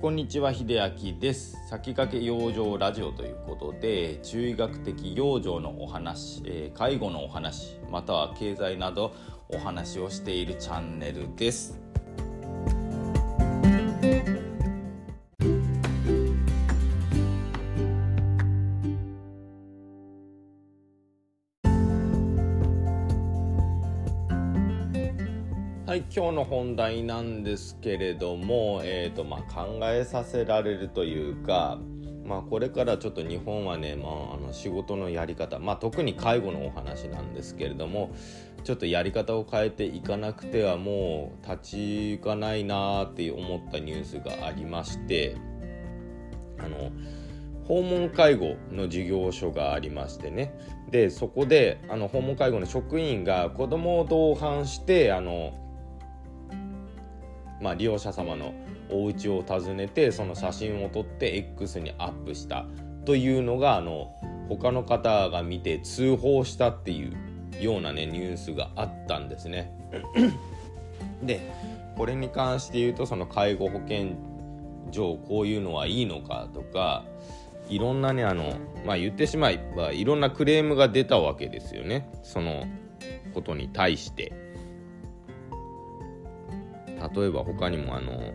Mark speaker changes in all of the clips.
Speaker 1: こんにちは秀明です。先駆け養生ラジオということで中医学的養生のお話、えー、介護のお話または経済などお話をしているチャンネルです。はい、今日の本題なんですけれども、えーとまあ、考えさせられるというか、まあ、これからちょっと日本はね、まあ、あの仕事のやり方、まあ、特に介護のお話なんですけれどもちょっとやり方を変えていかなくてはもう立ち行かないなーって思ったニュースがありましてあの訪問介護の事業所がありましてね。でそこであの訪問介護の職員が子供を同伴してあのまあ、利用者様のお家を訪ねてその写真を撮って X にアップしたというのがあの他の方が見て通報したっていうようなねニュースがあったんですね。でこれに関して言うとその介護保険上こういうのはいいのかとかいろんなねあのまあ言ってしまえばいろんなクレームが出たわけですよねそのことに対して。例えば他にもあの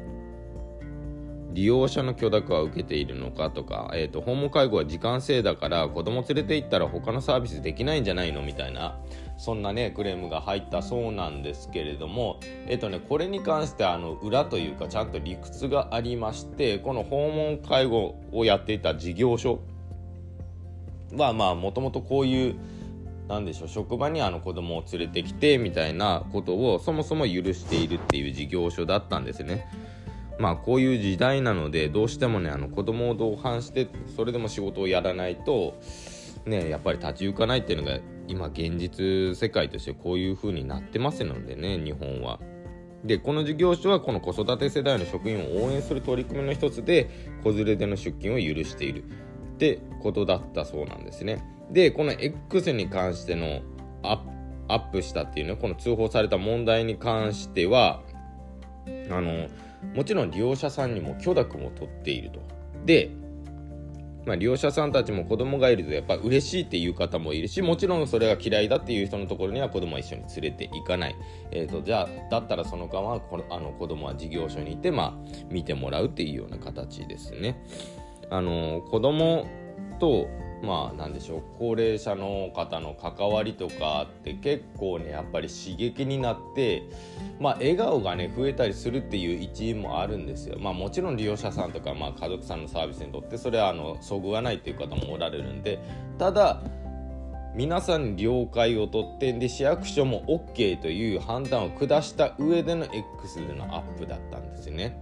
Speaker 1: 利用者の許諾は受けているのかとか、えーと、訪問介護は時間制だから子供連れて行ったら他のサービスできないんじゃないのみたいなそんなねクレームが入ったそうなんですけれどもえっ、ー、とねこれに関してあの裏というかちゃんと理屈がありましてこの訪問介護をやっていた事業所はまあもともとこういう何でしょう職場にあの子供を連れてきてみたいなことをそもそも許しているっていう事業所だったんですね。まあこういう時代なのでどうしてもねあの子供を同伴してそれでも仕事をやらないとねやっぱり立ち行かないっていうのが今現実世界としてこういう風になってますのでね日本は。でこの事業所はこの子育て世代の職員を応援する取り組みの一つで子連れでの出勤を許しているってことだったそうなんですね。でこの X に関してのアップしたっていうねこの通報された問題に関してはあのもちろん利用者さんにも許諾も取っていると。でまあ、利用者さんたちも子供がいるとやっぱ嬉しいっていう方もいるしもちろんそれが嫌いだっていう人のところには子供は一緒に連れて行かない、えーと、じゃあだったらその間はこのあの子供は事業所にいて、まあ、見てもらうっていうような形ですね。あの子供とまあなんでしょう高齢者の方の関わりとかって結構ねやっぱり刺激になってまあ笑顔がね増えたりするっていう一因もあるんですよ。まあもちろん利用者さんとか、まあ、家族さんのサービスにとってそれはあのそぐわないっていう方もおられるんでただ皆さん了解を取ってんで市役所も OK という判断を下した上での X でのアップだったんですね。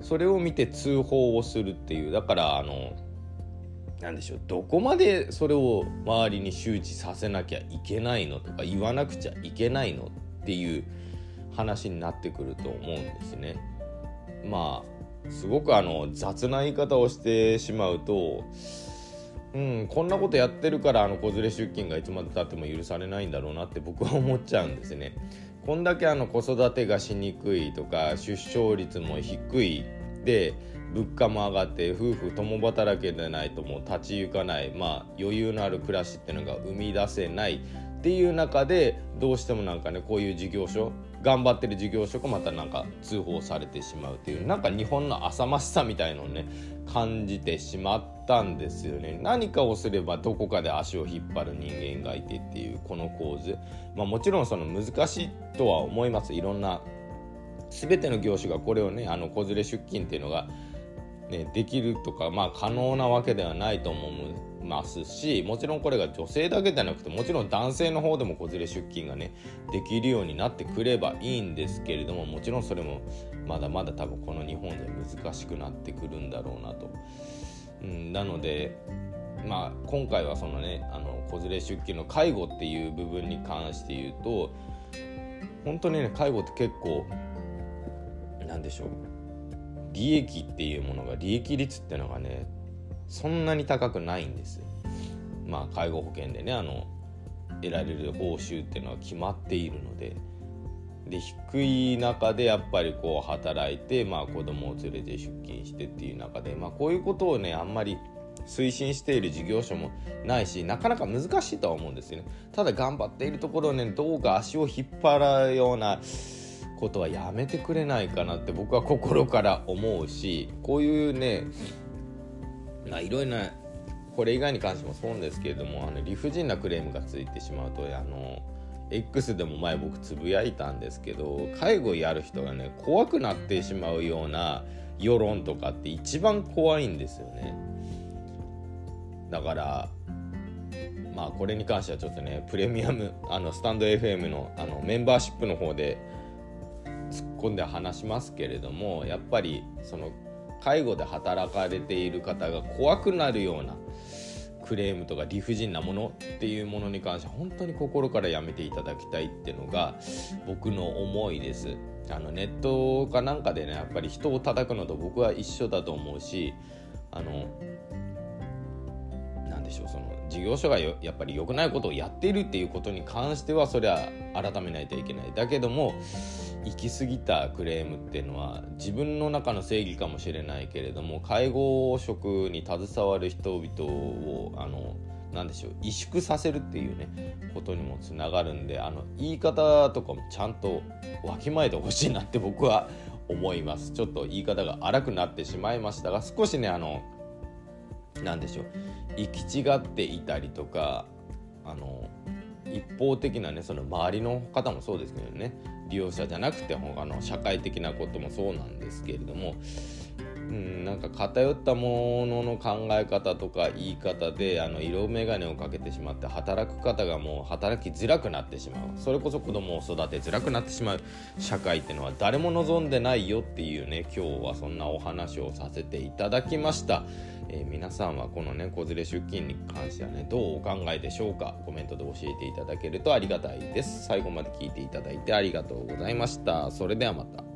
Speaker 1: それを見て通報をするっていうだからあの何でしょうどこまでそれを周りに周知させなきゃいけないのとか言わなくちゃいけないのっていう話になってくると思うんですね。まあすごくあの雑な言い方をしてしまうと、うん、こんなことやってるからあの子連れ出勤がいつまでたっても許されないんだろうなって僕は思っちゃうんですね。こんだけあの子育てがしにくいとか出生率も低いで物価も上がって夫婦共働きでないともう立ち行かない、まあ、余裕のある暮らしっていうのが生み出せないっていう中でどうしてもなんかねこういう事業所頑張ってる事業所がまたなんか通報されてしまうっていうなんか日本の浅ましさみたいのをね感じてしまったんですよね。何かをすればどこかで足を引っ張る人間がいてっていうこの構図。まあもちろんその難しいとは思います。いろんな全ての業種がこれをねあの子連れ出勤っていうのがね、できるとか、まあ、可能なわけではないと思いますしもちろんこれが女性だけじゃなくてもちろん男性の方でも子連れ出勤がねできるようになってくればいいんですけれどももちろんそれもまだまだ多分この日本で難しくなってくるんだろうなと。うん、なのでまあ、今回はそのねあの子連れ出勤の介護っていう部分に関して言うと本当にね介護って結構なんでしょう。利益っていうものが利益率っていうのがねそんなに高くないんですまあ介護保険でねあの得られる報酬っていうのは決まっているので。で低い中でやっぱりこう働いて、まあ、子供を連れて出勤してっていう中で、まあ、こういうことをねあんまり推進している事業所もないしなかなか難しいとは思うんですよね。ただ頑張っているところをねどうか足を引っ張るようなことはやめてくれないかなって僕は心から思うしこういうねいろいろなこれ以外に関してもそうですけれどもあの理不尽なクレームがついてしまうとあの X でも前僕つぶやいたんですけど介護やる人がね怖くなってしまうような世論とかって一番怖いんですよね。だからまあこれに関してはちょっとねプレミアムあのスタンド FM のあのメンバーシップの方で突っ込んで話しますけれどもやっぱりその介護で働かれている方が怖くなるようなクレームとか理不尽なものっていうものに関しては本当に心からやめていただきたいっていうのが僕の思いです。あのネットかなんかでねやっぱり人を叩くのと僕は一緒だと思うしあの何でしょうその事業所がやっぱり良くないことをやっているっていうことに関してはそれは改めないといけない。だけども行き過ぎたクレームっていうのは自分の中の正義かもしれないけれども介護職に携わる人々をあの何でしょう萎縮させるっていうねことにもつながるんであの言い方とかもちゃんとわきまえてほしいなって僕は思います。ちょっと言い方が荒くなってしまいましたが少しねあの何でしょう。行き違っていたりとかあの一方的なねその周りの方もそうですけどね。利用者じゃなくて他の社会的なこともそうなんですけれども、うん、なんか偏ったものの考え方とか言い方であの色眼鏡をかけてしまって働く方がもう働きづらくなってしまう。それこそ子供を育てづらくなってしまう。社会っていうのは誰も望んでないよっていうね今日はそんなお話をさせていただきました。えー、皆さんはこのね子連れ出勤に関してはねどうお考えでしょうか？コメントで教えていただけるとありがたいです。最後まで聞いていただいてありがとうございました。それではまた。